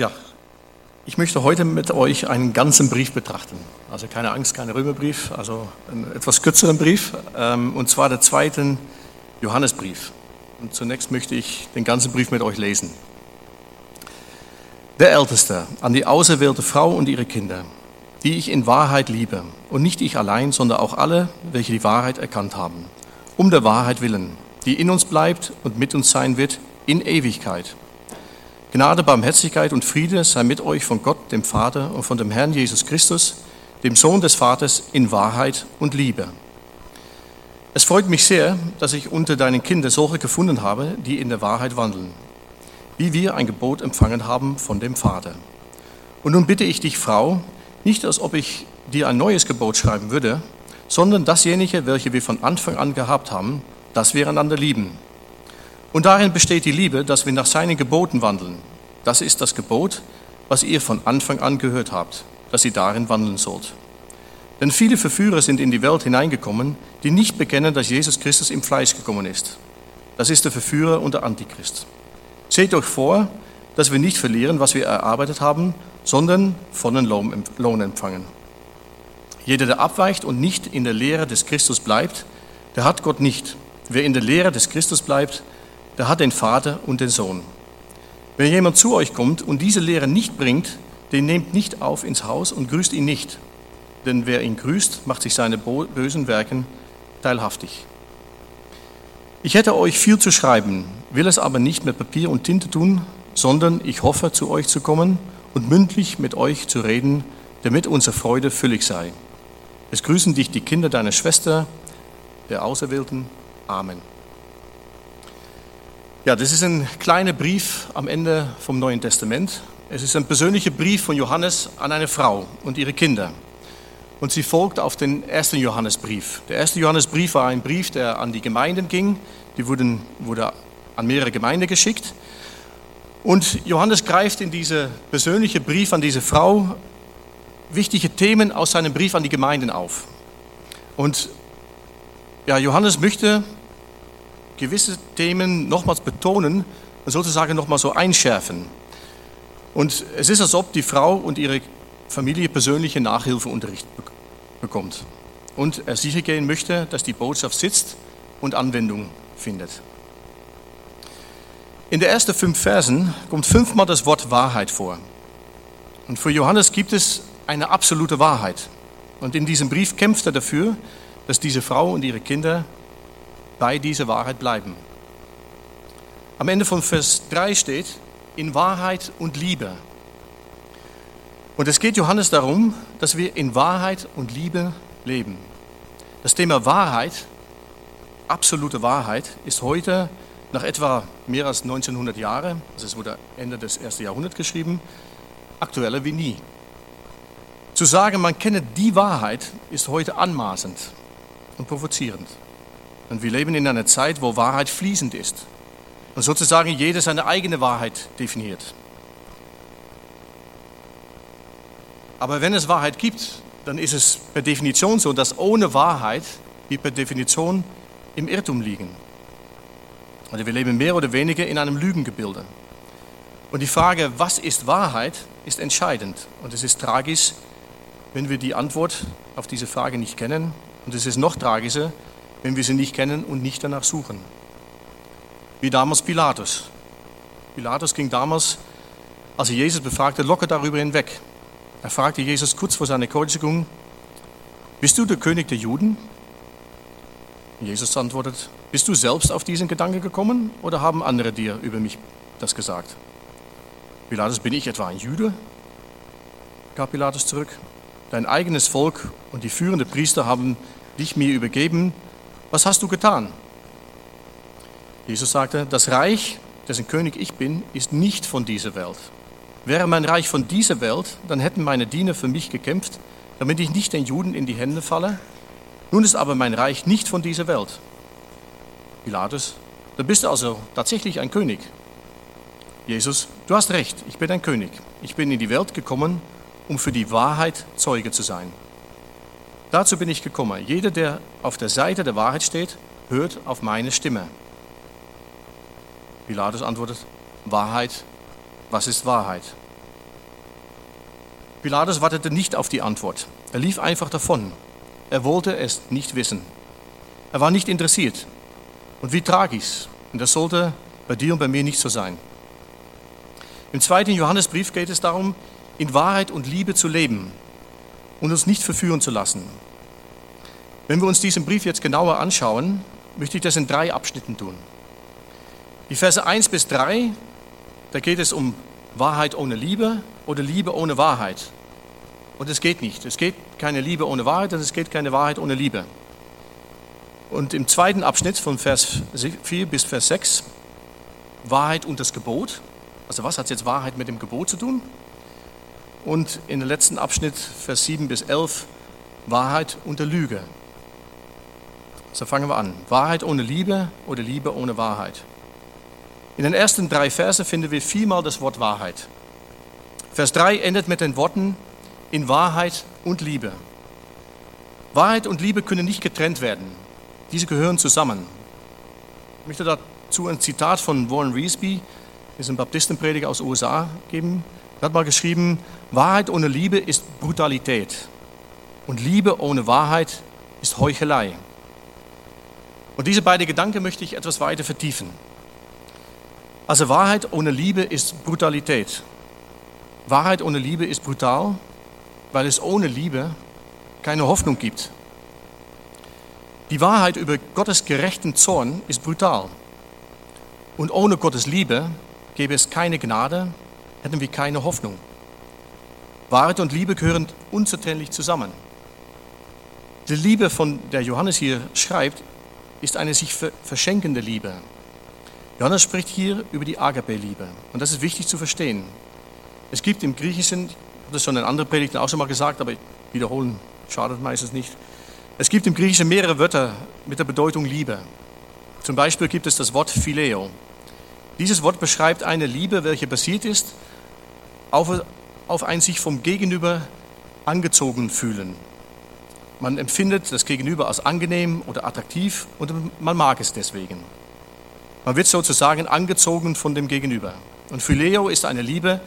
Ja, ich möchte heute mit euch einen ganzen Brief betrachten. Also keine Angst, kein Römerbrief, also einen etwas kürzeren Brief, ähm, und zwar der zweiten Johannesbrief. Und zunächst möchte ich den ganzen Brief mit euch lesen. Der Älteste an die auserwählte Frau und ihre Kinder, die ich in Wahrheit liebe, und nicht ich allein, sondern auch alle, welche die Wahrheit erkannt haben, um der Wahrheit willen, die in uns bleibt und mit uns sein wird in Ewigkeit. Gnade, Barmherzigkeit und Friede sei mit euch von Gott, dem Vater und von dem Herrn Jesus Christus, dem Sohn des Vaters, in Wahrheit und Liebe. Es freut mich sehr, dass ich unter deinen Kindern solche gefunden habe, die in der Wahrheit wandeln, wie wir ein Gebot empfangen haben von dem Vater. Und nun bitte ich dich, Frau, nicht als ob ich dir ein neues Gebot schreiben würde, sondern dasjenige, welche wir von Anfang an gehabt haben, dass wir einander lieben. Und darin besteht die Liebe, dass wir nach seinen Geboten wandeln. Das ist das Gebot, was ihr von Anfang an gehört habt, dass ihr darin wandeln sollt. Denn viele Verführer sind in die Welt hineingekommen, die nicht bekennen, dass Jesus Christus im Fleisch gekommen ist. Das ist der Verführer und der Antichrist. Seht euch vor, dass wir nicht verlieren, was wir erarbeitet haben, sondern vollen Lohn empfangen. Jeder, der abweicht und nicht in der Lehre des Christus bleibt, der hat Gott nicht. Wer in der Lehre des Christus bleibt, der hat den Vater und den Sohn. Wenn jemand zu euch kommt und diese Lehre nicht bringt, den nehmt nicht auf ins Haus und grüßt ihn nicht. Denn wer ihn grüßt, macht sich seine bösen Werken teilhaftig. Ich hätte euch viel zu schreiben, will es aber nicht mit Papier und Tinte tun, sondern ich hoffe, zu euch zu kommen und mündlich mit euch zu reden, damit unsere Freude füllig sei. Es grüßen dich die Kinder deiner Schwester, der Auserwählten. Amen. Ja, das ist ein kleiner Brief am Ende vom Neuen Testament. Es ist ein persönlicher Brief von Johannes an eine Frau und ihre Kinder. Und sie folgt auf den ersten Johannesbrief. Der erste Johannesbrief war ein Brief, der an die Gemeinden ging. Die wurden, wurde an mehrere Gemeinden geschickt. Und Johannes greift in diese persönliche Brief an diese Frau wichtige Themen aus seinem Brief an die Gemeinden auf. Und ja, Johannes möchte gewisse Themen nochmals betonen und sozusagen nochmal so einschärfen. Und es ist, als ob die Frau und ihre Familie persönliche Nachhilfeunterricht bekommt und er sicher gehen möchte, dass die Botschaft sitzt und Anwendung findet. In den ersten fünf Versen kommt fünfmal das Wort Wahrheit vor. Und für Johannes gibt es eine absolute Wahrheit. Und in diesem Brief kämpft er dafür, dass diese Frau und ihre Kinder bei dieser Wahrheit bleiben. Am Ende von Vers 3 steht, in Wahrheit und Liebe. Und es geht Johannes darum, dass wir in Wahrheit und Liebe leben. Das Thema Wahrheit, absolute Wahrheit, ist heute nach etwa mehr als 1900 Jahren, also es wurde Ende des ersten Jahrhunderts geschrieben, aktueller wie nie. Zu sagen, man kenne die Wahrheit, ist heute anmaßend und provozierend. Und wir leben in einer Zeit, wo Wahrheit fließend ist. Und sozusagen jeder seine eigene Wahrheit definiert. Aber wenn es Wahrheit gibt, dann ist es per Definition so, dass ohne Wahrheit wir per Definition im Irrtum liegen. Also wir leben mehr oder weniger in einem Lügengebilde. Und die Frage, was ist Wahrheit, ist entscheidend. Und es ist tragisch, wenn wir die Antwort auf diese Frage nicht kennen. Und es ist noch tragischer, wenn wir sie nicht kennen und nicht danach suchen. Wie damals Pilatus. Pilatus ging damals, als er Jesus befragte, locker darüber hinweg. Er fragte Jesus kurz vor seiner Kreuzigung, bist du der König der Juden? Jesus antwortet, bist du selbst auf diesen Gedanken gekommen oder haben andere dir über mich das gesagt? Pilatus, bin ich etwa ein Jude? gab Pilatus zurück. Dein eigenes Volk und die führenden Priester haben dich mir übergeben was hast du getan? Jesus sagte, das Reich, dessen König ich bin, ist nicht von dieser Welt. Wäre mein Reich von dieser Welt, dann hätten meine Diener für mich gekämpft, damit ich nicht den Juden in die Hände falle. Nun ist aber mein Reich nicht von dieser Welt. Pilatus, dann bist du also tatsächlich ein König. Jesus, du hast recht, ich bin ein König. Ich bin in die Welt gekommen, um für die Wahrheit Zeuge zu sein. Dazu bin ich gekommen. Jeder, der auf der Seite der Wahrheit steht, hört auf meine Stimme. Pilatus antwortet, Wahrheit, was ist Wahrheit? Pilatus wartete nicht auf die Antwort. Er lief einfach davon. Er wollte es nicht wissen. Er war nicht interessiert. Und wie tragisch. Und das sollte bei dir und bei mir nicht so sein. Im zweiten Johannesbrief geht es darum, in Wahrheit und Liebe zu leben und uns nicht verführen zu lassen. Wenn wir uns diesen Brief jetzt genauer anschauen, möchte ich das in drei Abschnitten tun. Die Verse 1 bis 3, da geht es um Wahrheit ohne Liebe oder Liebe ohne Wahrheit. Und es geht nicht. Es geht keine Liebe ohne Wahrheit und es geht keine Wahrheit ohne Liebe. Und im zweiten Abschnitt von Vers 4 bis Vers 6, Wahrheit und das Gebot. Also was hat jetzt Wahrheit mit dem Gebot zu tun? Und in dem letzten Abschnitt, Vers 7 bis 11, Wahrheit und der Lüge. So fangen wir an. Wahrheit ohne Liebe oder Liebe ohne Wahrheit. In den ersten drei Versen finden wir viermal das Wort Wahrheit. Vers 3 endet mit den Worten in Wahrheit und Liebe. Wahrheit und Liebe können nicht getrennt werden. Diese gehören zusammen. Ich möchte dazu ein Zitat von Warren Reesby, ist ein Baptistenprediger aus den USA, geben. Er hat mal geschrieben, Wahrheit ohne Liebe ist Brutalität und Liebe ohne Wahrheit ist Heuchelei. Und diese beiden Gedanken möchte ich etwas weiter vertiefen. Also Wahrheit ohne Liebe ist Brutalität. Wahrheit ohne Liebe ist brutal, weil es ohne Liebe keine Hoffnung gibt. Die Wahrheit über Gottes gerechten Zorn ist brutal. Und ohne Gottes Liebe gäbe es keine Gnade, hätten wir keine Hoffnung. Wahrheit und Liebe gehören unzertrennlich zusammen. Die Liebe, von der Johannes hier schreibt, ist eine sich verschenkende Liebe. Johannes spricht hier über die Agape-Liebe. Und das ist wichtig zu verstehen. Es gibt im Griechischen, ich habe das schon in anderen Predigten auch schon mal gesagt, aber wiederholen schadet meistens nicht. Es gibt im Griechischen mehrere Wörter mit der Bedeutung Liebe. Zum Beispiel gibt es das Wort Phileo. Dieses Wort beschreibt eine Liebe, welche basiert ist auf, auf ein sich vom Gegenüber angezogen fühlen. Man empfindet das Gegenüber als angenehm oder attraktiv und man mag es deswegen. Man wird sozusagen angezogen von dem Gegenüber. Und Phileo ist eine Liebe,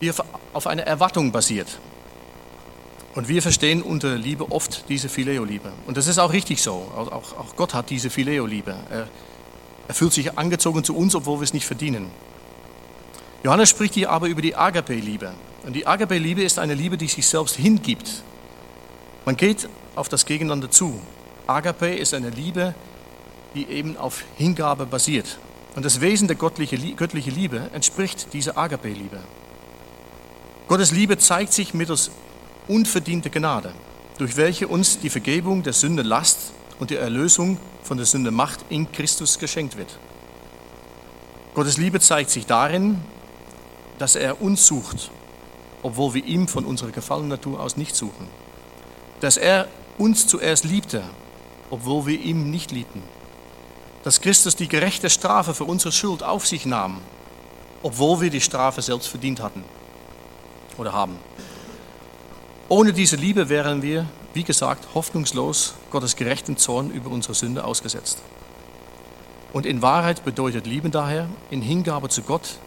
die auf einer Erwartung basiert. Und wir verstehen unter Liebe oft diese Phileo-Liebe. Und das ist auch richtig so. Auch, Gott hat diese Phileo-Liebe. Er fühlt sich angezogen zu uns, obwohl wir es nicht verdienen. Johannes spricht hier aber über die Agape-Liebe. Und die Agape-Liebe ist eine Liebe, die sich selbst hingibt. Man geht auf das Gegeneinander zu. Agape ist eine Liebe, die eben auf Hingabe basiert. Und das Wesen der göttliche, göttliche Liebe entspricht dieser Agape-Liebe. Gottes Liebe zeigt sich mittels unverdienter Gnade, durch welche uns die Vergebung der Sünde Last und die Erlösung von der Sünde Macht in Christus geschenkt wird. Gottes Liebe zeigt sich darin, dass er uns sucht, obwohl wir ihm von unserer gefallenen Natur aus nicht suchen. Dass er uns zuerst liebte, obwohl wir ihm nicht liebten. Dass Christus die gerechte Strafe für unsere Schuld auf sich nahm, obwohl wir die Strafe selbst verdient hatten oder haben. Ohne diese Liebe wären wir, wie gesagt, hoffnungslos Gottes gerechten Zorn über unsere Sünde ausgesetzt. Und in Wahrheit bedeutet Lieben daher, in Hingabe zu Gott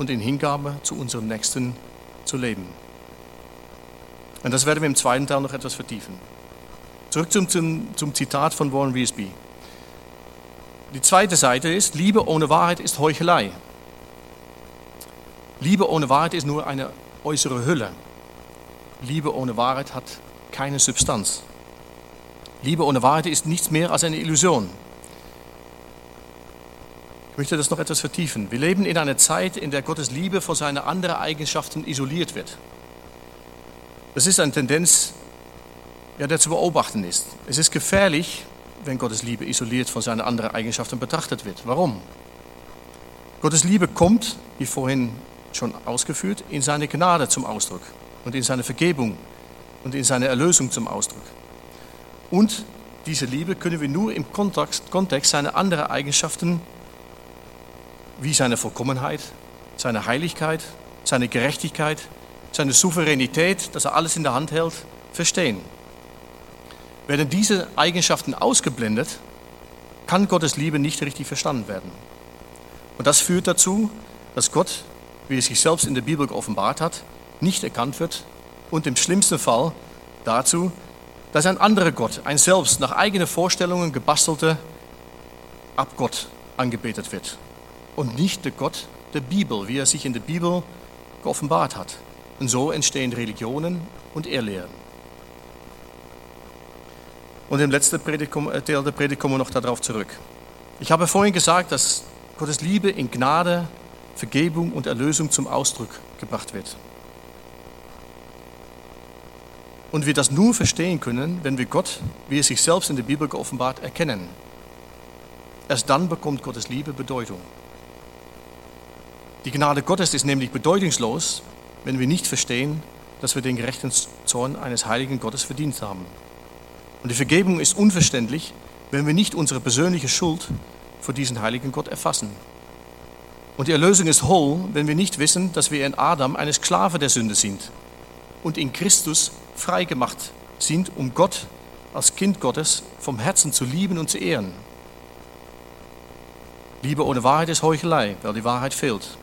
und in Hingabe zu unserem Nächsten zu leben. Und das werden wir im zweiten Teil noch etwas vertiefen. Zurück zum, zum, zum Zitat von Warren Wiesby. Die zweite Seite ist, Liebe ohne Wahrheit ist Heuchelei. Liebe ohne Wahrheit ist nur eine äußere Hülle. Liebe ohne Wahrheit hat keine Substanz. Liebe ohne Wahrheit ist nichts mehr als eine Illusion. Ich möchte das noch etwas vertiefen. Wir leben in einer Zeit, in der Gottes Liebe von seinen anderen Eigenschaften isoliert wird. Das ist eine Tendenz, ja, der zu beobachten ist. Es ist gefährlich, wenn Gottes Liebe isoliert von seinen anderen Eigenschaften betrachtet wird. Warum? Gottes Liebe kommt, wie vorhin schon ausgeführt, in seine Gnade zum Ausdruck und in seine Vergebung und in seine Erlösung zum Ausdruck. Und diese Liebe können wir nur im Kontext, Kontext seiner anderen Eigenschaften, wie seine Vollkommenheit, seine Heiligkeit, seine Gerechtigkeit, seine Souveränität, dass er alles in der Hand hält, verstehen. Werden diese Eigenschaften ausgeblendet, kann Gottes Liebe nicht richtig verstanden werden. Und das führt dazu, dass Gott, wie er sich selbst in der Bibel geoffenbart hat, nicht erkannt wird und im schlimmsten Fall dazu, dass ein anderer Gott, ein selbst nach eigenen Vorstellungen gebastelte Abgott angebetet wird und nicht der Gott der Bibel, wie er sich in der Bibel geoffenbart hat. Und so entstehen Religionen und Irrlehren. Und im letzten äh, Teil der Predigt kommen wir noch darauf zurück. Ich habe vorhin gesagt, dass Gottes Liebe in Gnade, Vergebung und Erlösung zum Ausdruck gebracht wird. Und wir das nur verstehen können, wenn wir Gott, wie er sich selbst in der Bibel geoffenbart, erkennen. Erst dann bekommt Gottes Liebe Bedeutung. Die Gnade Gottes ist nämlich bedeutungslos, wenn wir nicht verstehen, dass wir den gerechten Zorn eines heiligen Gottes verdient haben. Und die Vergebung ist unverständlich, wenn wir nicht unsere persönliche Schuld vor diesen heiligen Gott erfassen. Und die Erlösung ist hohl, wenn wir nicht wissen, dass wir in Adam eine Sklave der Sünde sind und in Christus freigemacht sind, um Gott als Kind Gottes vom Herzen zu lieben und zu ehren. Liebe ohne Wahrheit ist Heuchelei, weil die Wahrheit fehlt.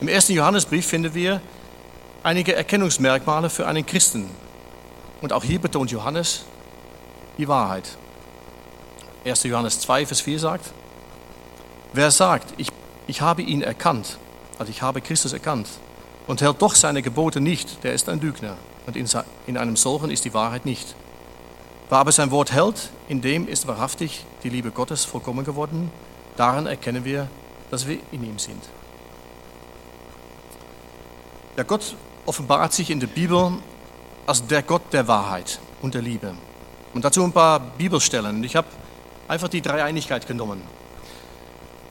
Im ersten Johannesbrief finden wir einige Erkennungsmerkmale für einen Christen. Und auch hier betont Johannes die Wahrheit. 1. Johannes 2, Vers 4 sagt, wer sagt, ich, ich habe ihn erkannt, also ich habe Christus erkannt, und hält doch seine Gebote nicht, der ist ein Lügner. Und in, in einem solchen ist die Wahrheit nicht. Wer aber sein Wort hält, in dem ist wahrhaftig die Liebe Gottes vollkommen geworden. Daran erkennen wir, dass wir in ihm sind. Der Gott offenbart sich in der Bibel als der Gott der Wahrheit und der Liebe. Und dazu ein paar Bibelstellen. Ich habe einfach die Dreieinigkeit genommen.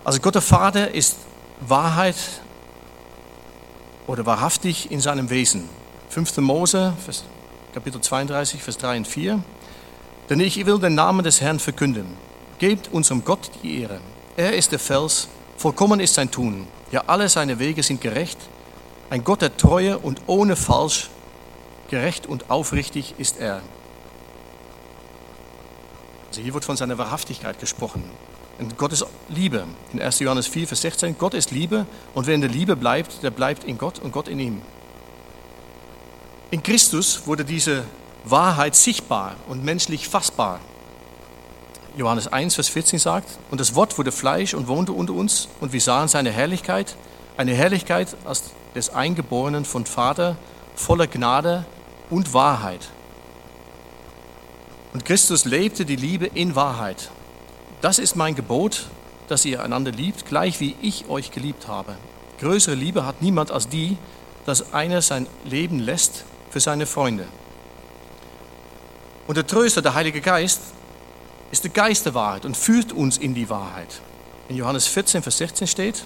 Also Gott der Vater ist Wahrheit oder wahrhaftig in seinem Wesen. 5. Mose, Kapitel 32, Vers 3 und 4. Denn ich will den Namen des Herrn verkünden. Gebt unserem Gott die Ehre. Er ist der Fels, vollkommen ist sein Tun. Ja, alle seine Wege sind gerecht. Ein Gott der Treue und ohne Falsch, gerecht und aufrichtig ist er. Also hier wird von seiner Wahrhaftigkeit gesprochen. Und Gott ist Liebe. In 1. Johannes 4, Vers 16, Gott ist Liebe und wer in der Liebe bleibt, der bleibt in Gott und Gott in ihm. In Christus wurde diese Wahrheit sichtbar und menschlich fassbar. Johannes 1, Vers 14 sagt, und das Wort wurde Fleisch und wohnte unter uns und wir sahen seine Herrlichkeit, eine Herrlichkeit als des Eingeborenen von Vater, voller Gnade und Wahrheit. Und Christus lebte die Liebe in Wahrheit. Das ist mein Gebot, dass ihr einander liebt, gleich wie ich euch geliebt habe. Größere Liebe hat niemand als die, dass einer sein Leben lässt für seine Freunde. Und der Tröster, der Heilige Geist, ist der Geist der Wahrheit und führt uns in die Wahrheit. In Johannes 14, Vers 16 steht,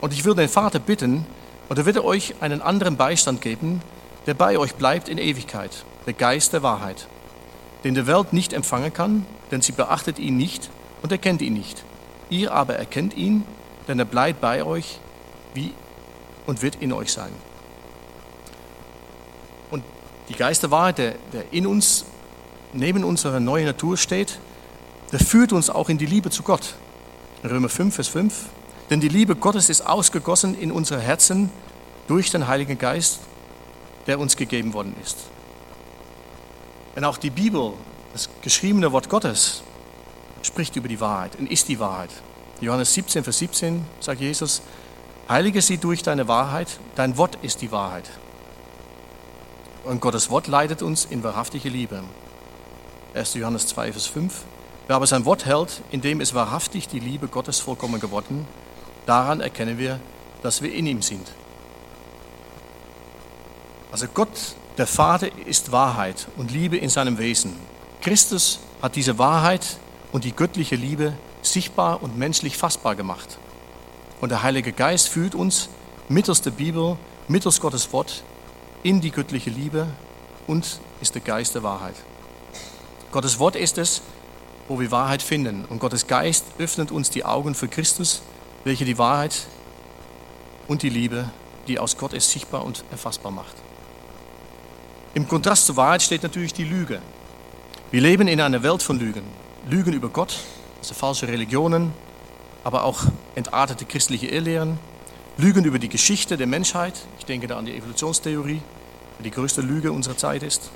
und ich will den Vater bitten, und er wird euch einen anderen Beistand geben, der bei euch bleibt in Ewigkeit, der Geist der Wahrheit, den der Welt nicht empfangen kann, denn sie beachtet ihn nicht und erkennt ihn nicht. Ihr aber erkennt ihn, denn er bleibt bei euch wie und wird in euch sein. Und die Geist der Wahrheit, der, der in uns, neben unserer neuen Natur steht, der führt uns auch in die Liebe zu Gott. Römer 5, Vers 5. Denn die Liebe Gottes ist ausgegossen in unsere Herzen durch den Heiligen Geist, der uns gegeben worden ist. Und auch die Bibel, das geschriebene Wort Gottes, spricht über die Wahrheit und ist die Wahrheit. Johannes 17, Vers 17 sagt Jesus, heilige sie durch deine Wahrheit, dein Wort ist die Wahrheit. Und Gottes Wort leitet uns in wahrhaftige Liebe. 1. Johannes 2, Vers 5. Wer aber sein Wort hält, in dem ist wahrhaftig die Liebe Gottes vollkommen geworden, daran erkennen wir, dass wir in ihm sind. Also Gott, der Vater, ist Wahrheit und Liebe in seinem Wesen. Christus hat diese Wahrheit und die göttliche Liebe sichtbar und menschlich fassbar gemacht. Und der Heilige Geist führt uns mittels der Bibel, mittels Gottes Wort in die göttliche Liebe und ist der Geist der Wahrheit. Gottes Wort ist es, wo wir Wahrheit finden. Und Gottes Geist öffnet uns die Augen für Christus, welche die Wahrheit und die Liebe, die aus Gott ist, sichtbar und erfassbar macht. Im Kontrast zur Wahrheit steht natürlich die Lüge. Wir leben in einer Welt von Lügen. Lügen über Gott, also falsche Religionen, aber auch entartete christliche Irrlehren, Lügen über die Geschichte der Menschheit. Ich denke da an die Evolutionstheorie, die die größte Lüge unserer Zeit ist.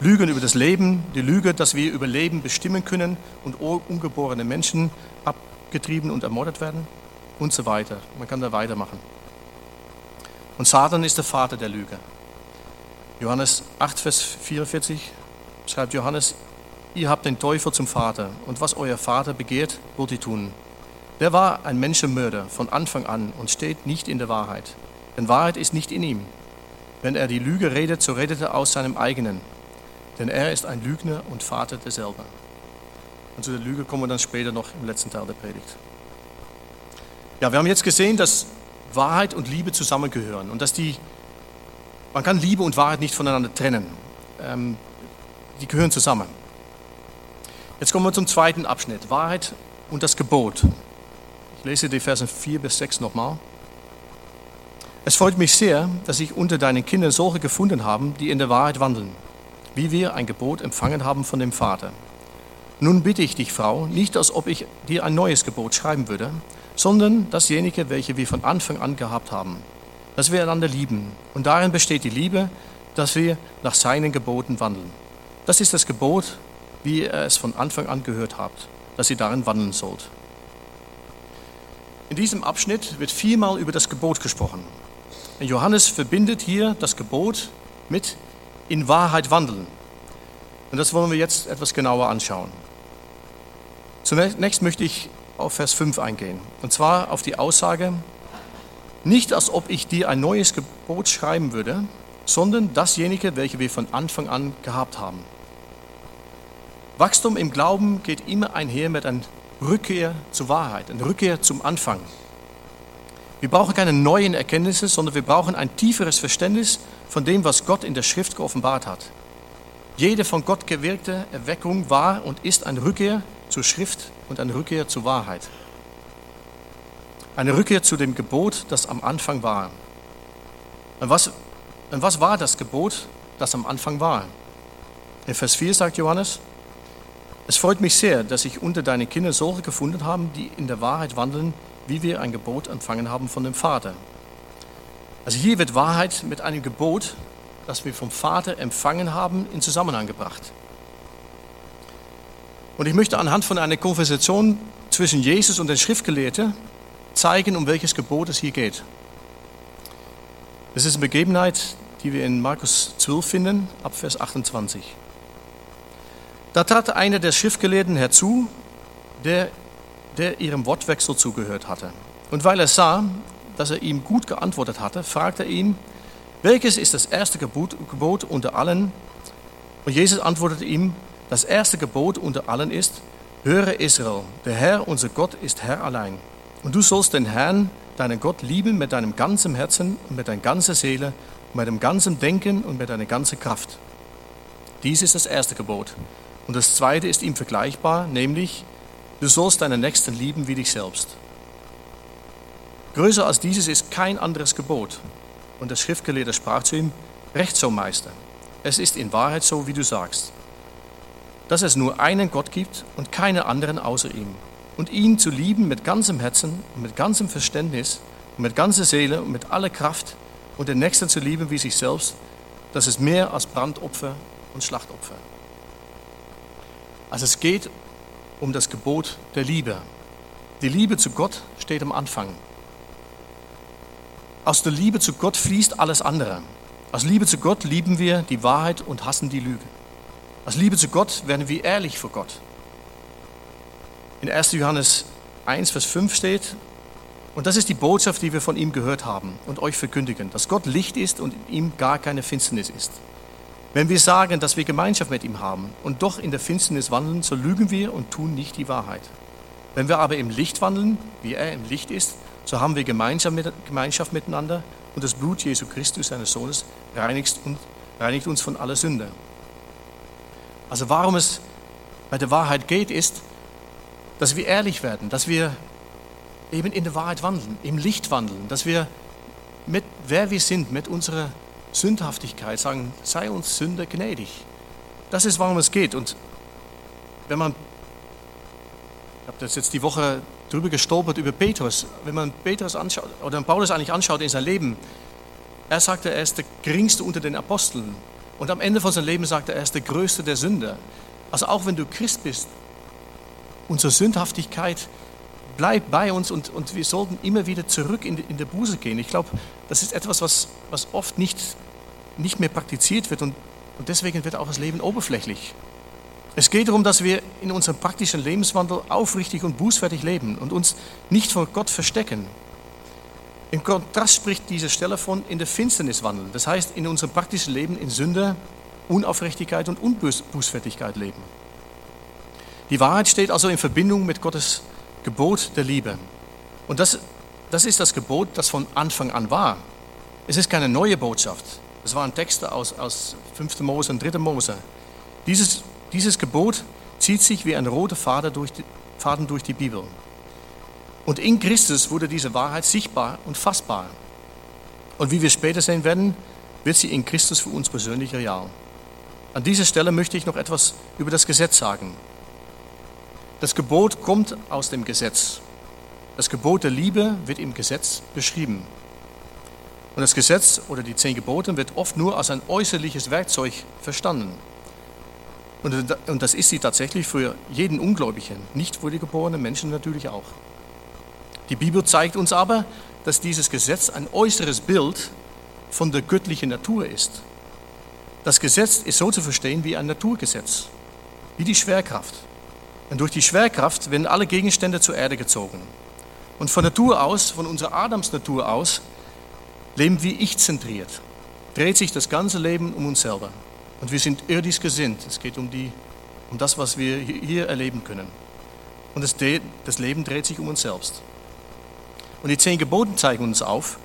Lügen über das Leben, die Lüge, dass wir über Leben bestimmen können und ungeborene Menschen abgetrieben und ermordet werden und so weiter. Man kann da weitermachen. Und Satan ist der Vater der Lüge. Johannes 8, Vers 44 schreibt Johannes, ihr habt den Teufel zum Vater und was euer Vater begehrt, wollt ihr tun. Der war ein Menschenmörder von Anfang an und steht nicht in der Wahrheit. Denn Wahrheit ist nicht in ihm. Wenn er die Lüge redet, so redet er aus seinem eigenen. Denn er ist ein Lügner und Vater derselben. Und zu der Lüge kommen wir dann später noch im letzten Teil der Predigt. Ja, wir haben jetzt gesehen, dass Wahrheit und Liebe zusammengehören und dass die, man kann Liebe und Wahrheit nicht voneinander trennen. Ähm, die gehören zusammen. Jetzt kommen wir zum zweiten Abschnitt, Wahrheit und das Gebot. Ich lese die Verse 4 bis 6 nochmal. Es freut mich sehr, dass ich unter deinen Kindern solche gefunden habe, die in der Wahrheit wandeln, wie wir ein Gebot empfangen haben von dem Vater. Nun bitte ich dich, Frau, nicht als ob ich dir ein neues Gebot schreiben würde, sondern dasjenige, welche wir von Anfang an gehabt haben, dass wir einander lieben. Und darin besteht die Liebe, dass wir nach seinen Geboten wandeln. Das ist das Gebot, wie ihr es von Anfang an gehört habt, dass ihr darin wandeln sollt. In diesem Abschnitt wird viermal über das Gebot gesprochen. Johannes verbindet hier das Gebot mit in Wahrheit wandeln. Und das wollen wir jetzt etwas genauer anschauen. Zunächst möchte ich auf Vers 5 eingehen. Und zwar auf die Aussage, nicht als ob ich dir ein neues Gebot schreiben würde, sondern dasjenige, welche wir von Anfang an gehabt haben. Wachstum im Glauben geht immer einher mit einer Rückkehr zur Wahrheit, eine Rückkehr zum Anfang. Wir brauchen keine neuen Erkenntnisse, sondern wir brauchen ein tieferes Verständnis von dem, was Gott in der Schrift geoffenbart hat. Jede von Gott gewirkte Erweckung war und ist eine Rückkehr zur Schrift und eine Rückkehr zur Wahrheit. Eine Rückkehr zu dem Gebot, das am Anfang war. Und was, und was war das Gebot, das am Anfang war? In Vers 4 sagt Johannes, es freut mich sehr, dass ich unter deinen Kindern solche gefunden habe, die in der Wahrheit wandeln, wie wir ein Gebot empfangen haben von dem Vater. Also hier wird Wahrheit mit einem Gebot, das wir vom Vater empfangen haben, in Zusammenhang gebracht. Und ich möchte anhand von einer Konversation zwischen Jesus und den Schriftgelehrten zeigen, um welches Gebot es hier geht. Das ist eine Begebenheit, die wir in Markus 12 finden, ab Vers 28. Da trat einer der Schriftgelehrten herzu, der, der ihrem Wortwechsel zugehört hatte. Und weil er sah, dass er ihm gut geantwortet hatte, fragte er ihn, welches ist das erste Gebot, Gebot unter allen? Und Jesus antwortete ihm, das erste Gebot unter allen ist, höre Israel, der Herr, unser Gott, ist Herr allein. Und du sollst den Herrn, deinen Gott, lieben mit deinem ganzen Herzen und mit deiner ganzen Seele, mit deinem ganzen Denken und mit deiner ganzen Kraft. Dies ist das erste Gebot. Und das zweite ist ihm vergleichbar, nämlich, du sollst deinen Nächsten lieben wie dich selbst. Größer als dieses ist kein anderes Gebot. Und der Schriftgelehrte sprach zu ihm, Recht so, Meister. Es ist in Wahrheit so, wie du sagst, dass es nur einen Gott gibt und keine anderen außer ihm. Und ihn zu lieben mit ganzem Herzen und mit ganzem Verständnis und mit ganzer Seele und mit aller Kraft und den Nächsten zu lieben wie sich selbst, das ist mehr als Brandopfer und Schlachtopfer. Also es geht um das Gebot der Liebe. Die Liebe zu Gott steht am Anfang. Aus der Liebe zu Gott fließt alles andere. Aus Liebe zu Gott lieben wir die Wahrheit und hassen die Lüge. Aus Liebe zu Gott werden wir ehrlich vor Gott. In 1. Johannes 1, Vers 5 steht, und das ist die Botschaft, die wir von ihm gehört haben und euch verkündigen, dass Gott Licht ist und in ihm gar keine Finsternis ist. Wenn wir sagen, dass wir Gemeinschaft mit ihm haben und doch in der Finsternis wandeln, so lügen wir und tun nicht die Wahrheit. Wenn wir aber im Licht wandeln, wie er im Licht ist, so haben wir Gemeinschaft miteinander und das Blut Jesu Christus, seines Sohnes, reinigt uns von aller Sünde. Also warum es bei der Wahrheit geht, ist, dass wir ehrlich werden, dass wir eben in der Wahrheit wandeln, im Licht wandeln, dass wir mit wer wir sind, mit unserer Sündhaftigkeit sagen, sei uns Sünder gnädig. Das ist, warum es geht. Und wenn man, ich habe das jetzt die Woche drüber gestolpert über Petrus. Wenn man Petrus anschaut, oder Paulus eigentlich anschaut in sein Leben, er sagte, er ist der geringste unter den Aposteln. Und am Ende von seinem Leben sagte er, er ist der größte der Sünder. Also auch wenn du Christ bist, unsere Sündhaftigkeit bleibt bei uns und, und wir sollten immer wieder zurück in, in der Buße gehen. Ich glaube, das ist etwas, was, was oft nicht, nicht mehr praktiziert wird und, und deswegen wird auch das Leben oberflächlich. Es geht darum, dass wir in unserem praktischen Lebenswandel aufrichtig und bußfertig leben und uns nicht vor Gott verstecken. Im Kontrast spricht diese Stelle von in der Finsternis wandeln. Das heißt, in unserem praktischen Leben in Sünde, Unaufrichtigkeit und Unbußfertigkeit leben. Die Wahrheit steht also in Verbindung mit Gottes Gebot der Liebe. Und das, das ist das Gebot, das von Anfang an war. Es ist keine neue Botschaft. Es waren Texte aus, aus 5. Mose und 3. Mose. Dieses, dieses Gebot zieht sich wie ein roter Faden durch, die, Faden durch die Bibel. Und in Christus wurde diese Wahrheit sichtbar und fassbar. Und wie wir später sehen werden, wird sie in Christus für uns persönlich real. An dieser Stelle möchte ich noch etwas über das Gesetz sagen. Das Gebot kommt aus dem Gesetz. Das Gebot der Liebe wird im Gesetz beschrieben. Und das Gesetz oder die zehn Gebote wird oft nur als ein äußerliches Werkzeug verstanden. Und das ist sie tatsächlich für jeden Ungläubigen, nicht für die geborenen Menschen natürlich auch. Die Bibel zeigt uns aber, dass dieses Gesetz ein äußeres Bild von der göttlichen Natur ist. Das Gesetz ist so zu verstehen wie ein Naturgesetz, wie die Schwerkraft. Und durch die Schwerkraft werden alle Gegenstände zur Erde gezogen. Und von Natur aus, von unserer Adams Natur aus, leben wir ich-zentriert. Dreht sich das ganze Leben um uns selber. Und wir sind irdisch gesinnt. Es geht um, die, um das, was wir hier erleben können. Und das, das Leben dreht sich um uns selbst. Und die zehn Gebote zeigen uns auf,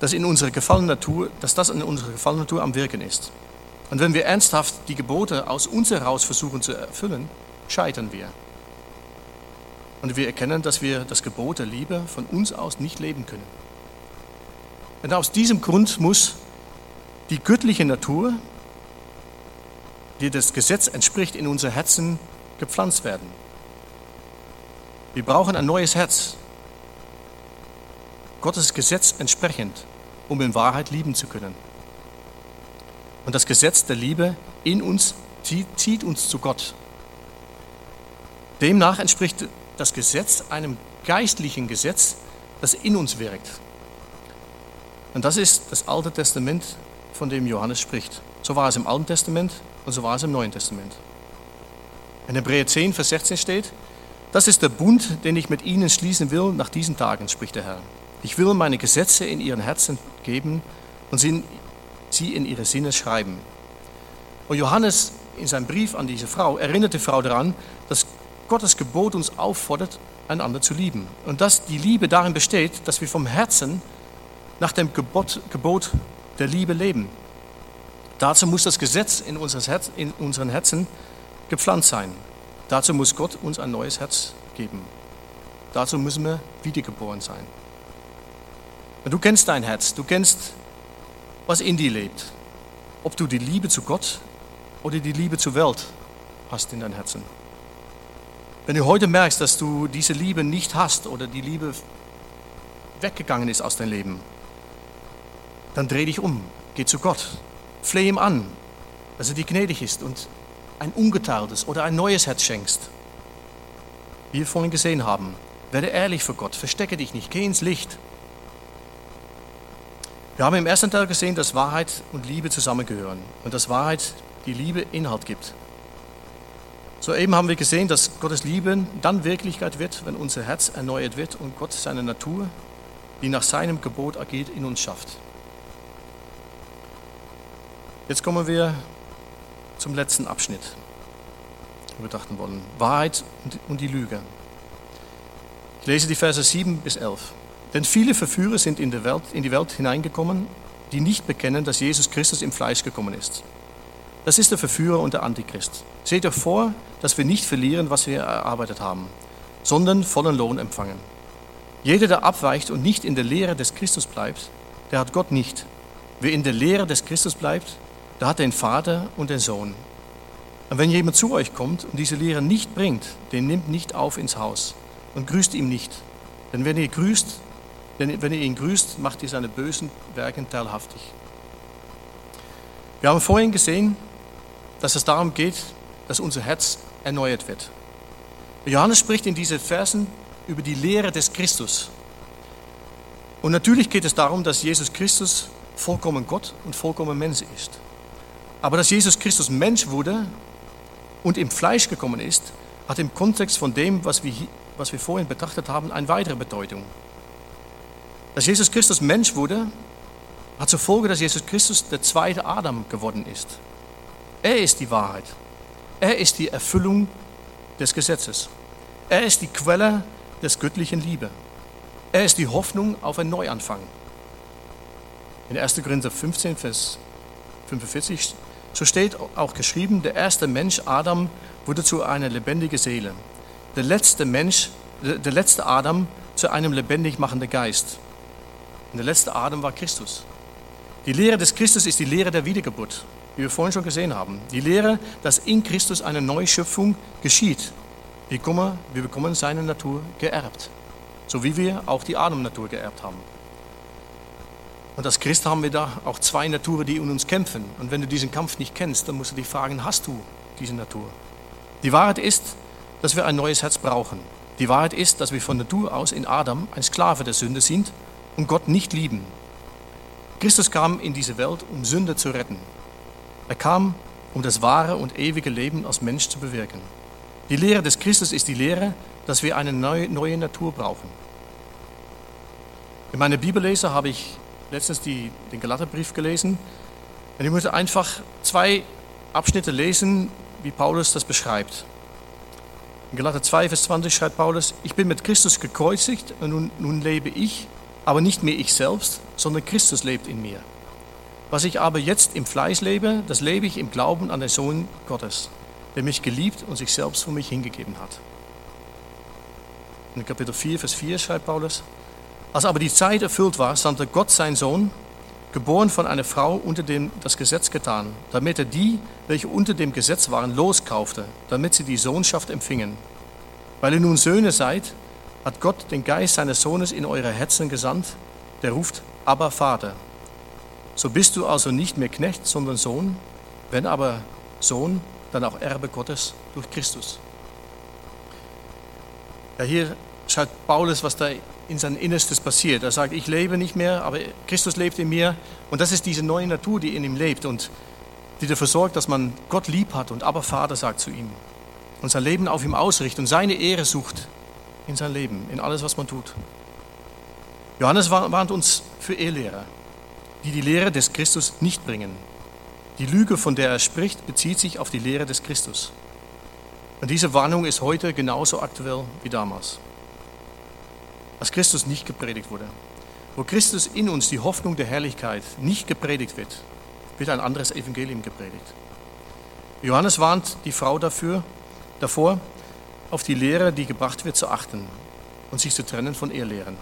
dass, in unserer gefallenen Natur, dass das in unserer gefallenen Natur am Wirken ist. Und wenn wir ernsthaft die Gebote aus uns heraus versuchen zu erfüllen, scheitern wir. Und wir erkennen, dass wir das Gebot der Liebe von uns aus nicht leben können. Und aus diesem Grund muss die göttliche Natur, die das Gesetz entspricht, in unser Herzen gepflanzt werden. Wir brauchen ein neues Herz, Gottes Gesetz entsprechend, um in Wahrheit lieben zu können. Und das Gesetz der Liebe in uns zieht uns zu Gott. Demnach entspricht das Gesetz einem geistlichen Gesetz, das in uns wirkt. Und das ist das Alte Testament, von dem Johannes spricht. So war es im Alten Testament und so war es im Neuen Testament. In Hebräer 10, Vers 16 steht, das ist der Bund, den ich mit ihnen schließen will nach diesen Tagen, spricht der Herr. Ich will meine Gesetze in ihren Herzen geben und sie in ihre Sinne schreiben. Und Johannes in seinem Brief an diese Frau erinnert die Frau daran, dass Gottes Gebot uns auffordert, einander zu lieben. Und dass die Liebe darin besteht, dass wir vom Herzen nach dem Gebot, Gebot der Liebe leben. Dazu muss das Gesetz in, Herz, in unseren Herzen gepflanzt sein. Dazu muss Gott uns ein neues Herz geben. Dazu müssen wir wiedergeboren sein. Du kennst dein Herz, du kennst, was in dir lebt. Ob du die Liebe zu Gott oder die Liebe zur Welt hast in deinem Herzen. Wenn du heute merkst, dass du diese Liebe nicht hast oder die Liebe weggegangen ist aus deinem Leben, dann dreh dich um, geh zu Gott, fleh ihm an, dass er dir gnädig ist und ein ungeteiltes oder ein neues Herz schenkst. Wie wir vorhin gesehen haben, werde ehrlich für Gott, verstecke dich nicht, geh ins Licht. Wir haben im ersten Teil gesehen, dass Wahrheit und Liebe zusammengehören und dass Wahrheit die Liebe Inhalt gibt. Soeben haben wir gesehen, dass Gottes Liebe dann Wirklichkeit wird, wenn unser Herz erneuert wird und Gott seine Natur, die nach seinem Gebot agiert, in uns schafft. Jetzt kommen wir zum letzten Abschnitt, den wir betrachten wollen. Wahrheit und die Lüge. Ich lese die Verse 7 bis 11. Denn viele Verführer sind in die, Welt, in die Welt hineingekommen, die nicht bekennen, dass Jesus Christus im Fleisch gekommen ist. Das ist der Verführer und der Antichrist. Seht euch vor, dass wir nicht verlieren, was wir erarbeitet haben, sondern vollen Lohn empfangen. Jeder, der abweicht und nicht in der Lehre des Christus bleibt, der hat Gott nicht. Wer in der Lehre des Christus bleibt, der hat den Vater und den Sohn. Und wenn jemand zu euch kommt und diese Lehre nicht bringt, den nimmt nicht auf ins Haus, und grüßt ihm nicht. Denn wenn ihr grüßt, denn wenn ihr ihn grüßt, macht ihr seine bösen Werke teilhaftig. Wir haben vorhin gesehen, dass es darum geht, dass unser Herz erneuert wird. Johannes spricht in diesen Versen über die Lehre des Christus. Und natürlich geht es darum, dass Jesus Christus vollkommen Gott und vollkommen Mensch ist. Aber dass Jesus Christus Mensch wurde und im Fleisch gekommen ist, hat im Kontext von dem, was wir, was wir vorhin betrachtet haben, eine weitere Bedeutung. Dass Jesus Christus Mensch wurde, hat zur Folge, dass Jesus Christus der zweite Adam geworden ist. Er ist die Wahrheit. Er ist die Erfüllung des Gesetzes. Er ist die Quelle des göttlichen Liebe. Er ist die Hoffnung auf einen Neuanfang. In 1. Korinther 15, Vers 45, so steht auch geschrieben, der erste Mensch, Adam, wurde zu einer lebendigen Seele. Der letzte Mensch, der letzte Adam zu einem lebendig machenden Geist. Und der letzte Adam war Christus. Die Lehre des Christus ist die Lehre der Wiedergeburt, wie wir vorhin schon gesehen haben. Die Lehre, dass in Christus eine Neuschöpfung geschieht. Wir bekommen, wir bekommen seine Natur geerbt, so wie wir auch die Adam-Natur geerbt haben. Und als Christ haben wir da auch zwei Naturen, die in uns kämpfen. Und wenn du diesen Kampf nicht kennst, dann musst du dich fragen, hast du diese Natur? Die Wahrheit ist, dass wir ein neues Herz brauchen. Die Wahrheit ist, dass wir von Natur aus in Adam ein Sklave der Sünde sind und Gott nicht lieben. Christus kam in diese Welt, um Sünde zu retten. Er kam, um das wahre und ewige Leben als Mensch zu bewirken. Die Lehre des Christus ist die Lehre, dass wir eine neue, neue Natur brauchen. In meiner Bibellese habe ich letztens die, den Galaterbrief gelesen. Und ich möchte einfach zwei Abschnitte lesen, wie Paulus das beschreibt. In Galater 2, Vers 20 schreibt Paulus, ich bin mit Christus gekreuzigt und nun, nun lebe ich, aber nicht mehr ich selbst, sondern Christus lebt in mir. Was ich aber jetzt im Fleisch lebe, das lebe ich im Glauben an den Sohn Gottes, der mich geliebt und sich selbst für mich hingegeben hat. In Kapitel 4, Vers 4 schreibt Paulus, als aber die Zeit erfüllt war, sandte Gott seinen Sohn, geboren von einer Frau, unter dem das Gesetz getan, damit er die, welche unter dem Gesetz waren, loskaufte, damit sie die Sohnschaft empfingen. Weil ihr nun Söhne seid, hat Gott den Geist seines Sohnes in eure Herzen gesandt, der ruft, aber Vater. So bist du also nicht mehr Knecht, sondern Sohn, wenn aber Sohn, dann auch Erbe Gottes durch Christus. Ja, hier schreibt Paulus, was da in sein Innerstes passiert. Er sagt, ich lebe nicht mehr, aber Christus lebt in mir. Und das ist diese neue Natur, die in ihm lebt und die dafür sorgt, dass man Gott lieb hat und aber Vater sagt zu ihm. Und sein Leben auf ihm ausrichtet und seine Ehre sucht in sein Leben, in alles, was man tut. Johannes warnt uns für Ehelehrer, die die Lehre des Christus nicht bringen. Die Lüge, von der er spricht, bezieht sich auf die Lehre des Christus. Und diese Warnung ist heute genauso aktuell wie damals als Christus nicht gepredigt wurde. Wo Christus in uns die Hoffnung der Herrlichkeit nicht gepredigt wird, wird ein anderes Evangelium gepredigt. Johannes warnt die Frau dafür, davor, auf die Lehre, die gebracht wird, zu achten und sich zu trennen von Ehrlehren.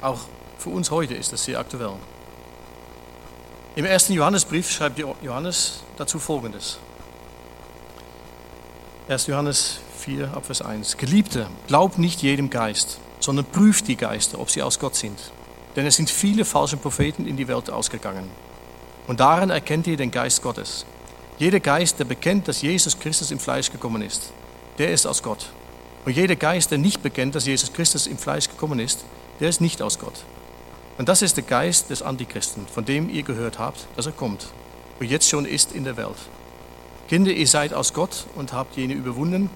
Auch für uns heute ist das sehr aktuell. Im ersten Johannesbrief schreibt Johannes dazu Folgendes. 1. Johannes 4, Abvers 1. Geliebte, glaubt nicht jedem Geist, sondern prüft die Geister, ob sie aus Gott sind. Denn es sind viele falsche Propheten in die Welt ausgegangen. Und darin erkennt ihr den Geist Gottes. Jeder Geist, der bekennt, dass Jesus Christus im Fleisch gekommen ist, der ist aus Gott. Und jeder Geist, der nicht bekennt, dass Jesus Christus im Fleisch gekommen ist, der ist nicht aus Gott. Und das ist der Geist des Antichristen, von dem ihr gehört habt, dass er kommt und jetzt schon ist in der Welt. Kinder, ihr seid aus Gott und habt jene überwunden,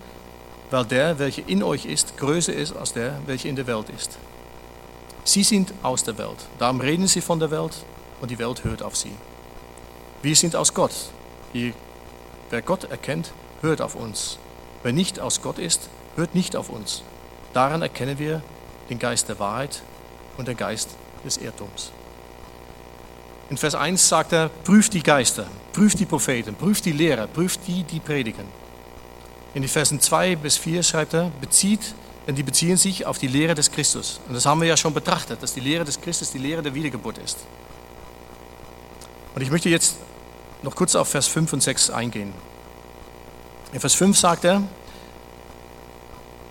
weil der, welcher in euch ist, größer ist als der, welcher in der Welt ist. Sie sind aus der Welt, darum reden sie von der Welt und die Welt hört auf sie. Wir sind aus Gott. Wer Gott erkennt, hört auf uns. Wer nicht aus Gott ist, hört nicht auf uns. Daran erkennen wir den Geist der Wahrheit und den Geist des Irrtums. In Vers 1 sagt er, prüft die Geister, prüft die Propheten, prüft die Lehrer, prüft die, die predigen. In den Versen 2 bis 4 schreibt er, bezieht, denn die beziehen sich auf die Lehre des Christus. Und das haben wir ja schon betrachtet, dass die Lehre des Christus die Lehre der Wiedergeburt ist. Und ich möchte jetzt noch kurz auf Vers 5 und 6 eingehen. In Vers 5 sagt er,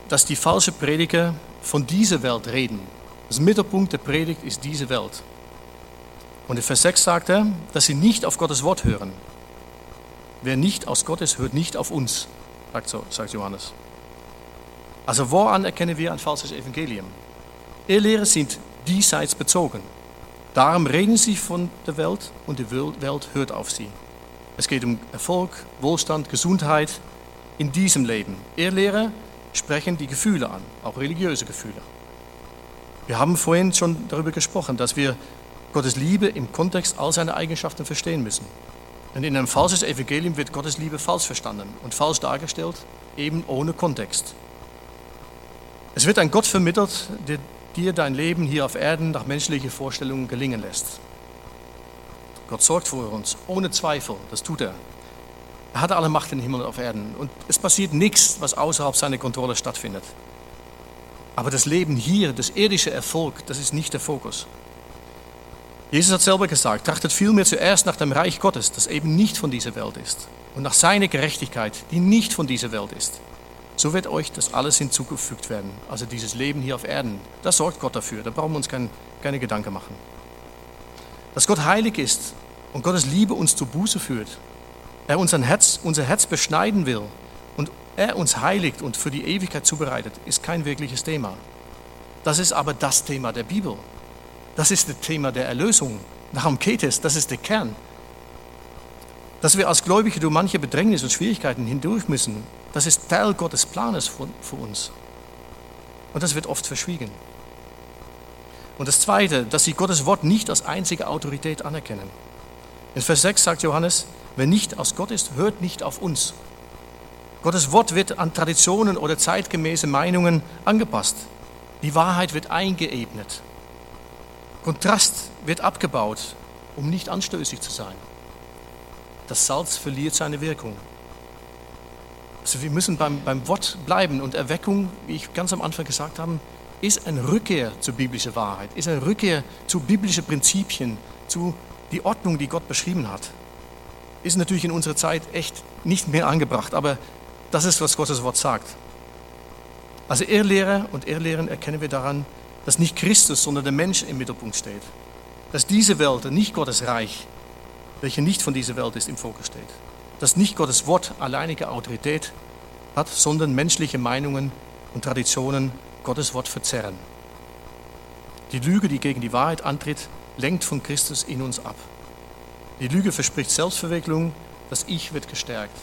dass die falschen Prediger von dieser Welt reden. Das Mittelpunkt der Predigt ist diese Welt. Und in Vers 6 sagt er, dass sie nicht auf Gottes Wort hören. Wer nicht aus Gott ist, hört nicht auf uns, sagt, so, sagt Johannes. Also woran erkennen wir ein falsches Evangelium? Irrlehrer sind diesseits bezogen. Darum reden sie von der Welt und die Welt hört auf sie. Es geht um Erfolg, Wohlstand, Gesundheit in diesem Leben. Irrlehrer sprechen die Gefühle an, auch religiöse Gefühle. Wir haben vorhin schon darüber gesprochen, dass wir Gottes Liebe im Kontext all seiner Eigenschaften verstehen müssen. Und in einem falschen Evangelium wird Gottes Liebe falsch verstanden und falsch dargestellt, eben ohne Kontext. Es wird ein Gott vermittelt, der dir dein Leben hier auf Erden nach menschlichen Vorstellungen gelingen lässt. Gott sorgt für uns, ohne Zweifel, das tut er. Er hat alle Macht im Himmel und auf Erden und es passiert nichts, was außerhalb seiner Kontrolle stattfindet. Aber das Leben hier, das irdische Erfolg, das ist nicht der Fokus. Jesus hat selber gesagt, trachtet vielmehr zuerst nach dem Reich Gottes, das eben nicht von dieser Welt ist, und nach seiner Gerechtigkeit, die nicht von dieser Welt ist. So wird euch das alles hinzugefügt werden. Also dieses Leben hier auf Erden, da sorgt Gott dafür, da brauchen wir uns kein, keine Gedanken machen. Dass Gott heilig ist und Gottes Liebe uns zur Buße führt, er unser Herz, unser Herz beschneiden will und er uns heiligt und für die Ewigkeit zubereitet, ist kein wirkliches Thema. Das ist aber das Thema der Bibel. Das ist das Thema der Erlösung. Darum geht es, das ist der Kern. Dass wir als Gläubige durch manche Bedrängnis und Schwierigkeiten hindurch müssen, das ist Teil Gottes Planes für uns. Und das wird oft verschwiegen. Und das Zweite, dass sie Gottes Wort nicht als einzige Autorität anerkennen. In Vers 6 sagt Johannes, wer nicht aus Gott ist, hört nicht auf uns. Gottes Wort wird an Traditionen oder zeitgemäße Meinungen angepasst. Die Wahrheit wird eingeebnet. Kontrast wird abgebaut, um nicht anstößig zu sein. Das Salz verliert seine Wirkung. Also wir müssen beim, beim Wort bleiben und Erweckung, wie ich ganz am Anfang gesagt habe, ist eine Rückkehr zur biblischen Wahrheit, ist eine Rückkehr zu biblischen Prinzipien, zu die Ordnung, die Gott beschrieben hat. Ist natürlich in unserer Zeit echt nicht mehr angebracht, aber das ist, was Gottes Wort sagt. Also Irrlehrer und Irrlehren erkennen wir daran, dass nicht Christus, sondern der Mensch im Mittelpunkt steht. Dass diese Welt nicht Gottes Reich, welche nicht von dieser Welt ist, im Fokus steht. Dass nicht Gottes Wort alleinige Autorität hat, sondern menschliche Meinungen und Traditionen Gottes Wort verzerren. Die Lüge, die gegen die Wahrheit antritt, lenkt von Christus in uns ab. Die Lüge verspricht Selbstverwirklichung, das Ich wird gestärkt.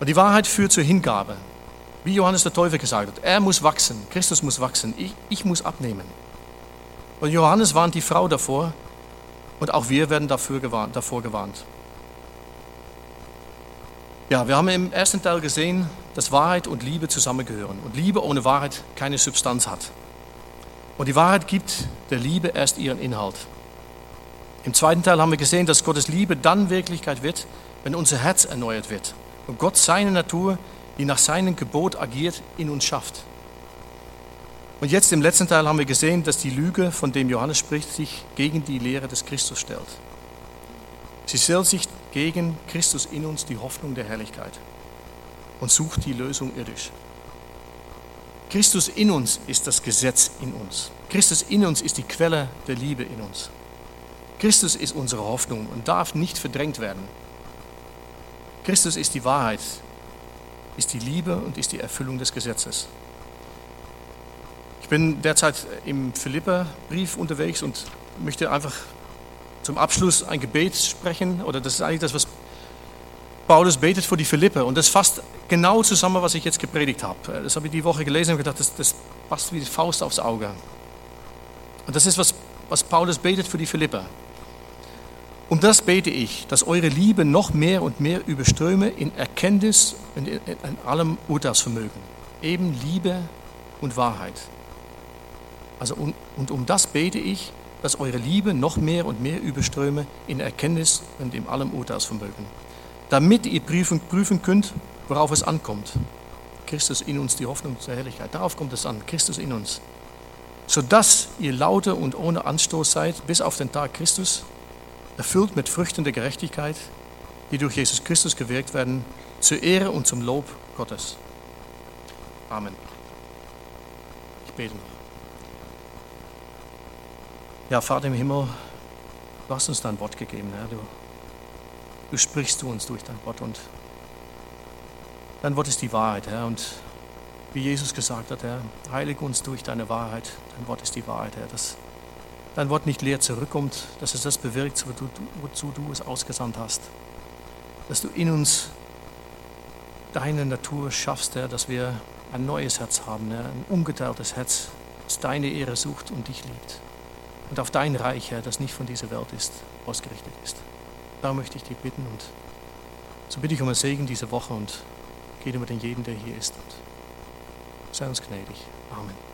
Und die Wahrheit führt zur Hingabe. Wie Johannes der Täufer gesagt hat, er muss wachsen, Christus muss wachsen, ich, ich muss abnehmen. Und Johannes warnt die Frau davor und auch wir werden dafür gewarnt, davor gewarnt. Ja, wir haben im ersten Teil gesehen, dass Wahrheit und Liebe zusammengehören und Liebe ohne Wahrheit keine Substanz hat. Und die Wahrheit gibt der Liebe erst ihren Inhalt. Im zweiten Teil haben wir gesehen, dass Gottes Liebe dann Wirklichkeit wird, wenn unser Herz erneuert wird und Gott seine Natur die nach seinem Gebot agiert, in uns schafft. Und jetzt im letzten Teil haben wir gesehen, dass die Lüge, von dem Johannes spricht, sich gegen die Lehre des Christus stellt. Sie stellt sich gegen Christus in uns, die Hoffnung der Herrlichkeit, und sucht die Lösung irdisch. Christus in uns ist das Gesetz in uns. Christus in uns ist die Quelle der Liebe in uns. Christus ist unsere Hoffnung und darf nicht verdrängt werden. Christus ist die Wahrheit, ist die Liebe und ist die Erfüllung des Gesetzes. Ich bin derzeit im Philipperbrief unterwegs und möchte einfach zum Abschluss ein Gebet sprechen, oder das ist eigentlich das, was Paulus betet für die Philippe. Und das fasst genau zusammen, was ich jetzt gepredigt habe. Das habe ich die Woche gelesen und gedacht, das, das passt wie die Faust aufs Auge. Und das ist, was, was Paulus betet für die Philippe. Um das bete ich, dass eure Liebe noch mehr und mehr überströme in Erkenntnis und in, in allem Urteilsvermögen. Eben Liebe und Wahrheit. Also und, und um das bete ich, dass eure Liebe noch mehr und mehr überströme in Erkenntnis und in allem Urteilsvermögen. Damit ihr prüfen, prüfen könnt, worauf es ankommt. Christus in uns, die Hoffnung zur Herrlichkeit. Darauf kommt es an. Christus in uns. Sodass ihr lauter und ohne Anstoß seid, bis auf den Tag Christus, erfüllt mit Früchten der Gerechtigkeit, die durch Jesus Christus gewirkt werden, zur Ehre und zum Lob Gottes. Amen. Ich bete noch. Ja, Vater im Himmel, du hast uns dein Wort gegeben. Herr. Du, du sprichst zu uns durch dein Wort und dein Wort ist die Wahrheit, Herr. Und wie Jesus gesagt hat, Herr, heilige uns durch deine Wahrheit. Dein Wort ist die Wahrheit, Herr. Dass dein Wort nicht leer zurückkommt, dass es das bewirkt, wozu, du es ausgesandt hast. Dass du in uns deine Natur schaffst, Herr, dass wir ein neues Herz haben, Herr, ein umgeteiltes Herz, das deine Ehre sucht und dich liebt. Und auf dein Reich, Herr, das nicht von dieser Welt ist, ausgerichtet ist. Da möchte ich dich bitten und so bitte ich um ein Segen diese Woche und gehe mit den jeden, der hier ist. Und sei uns gnädig. Amen.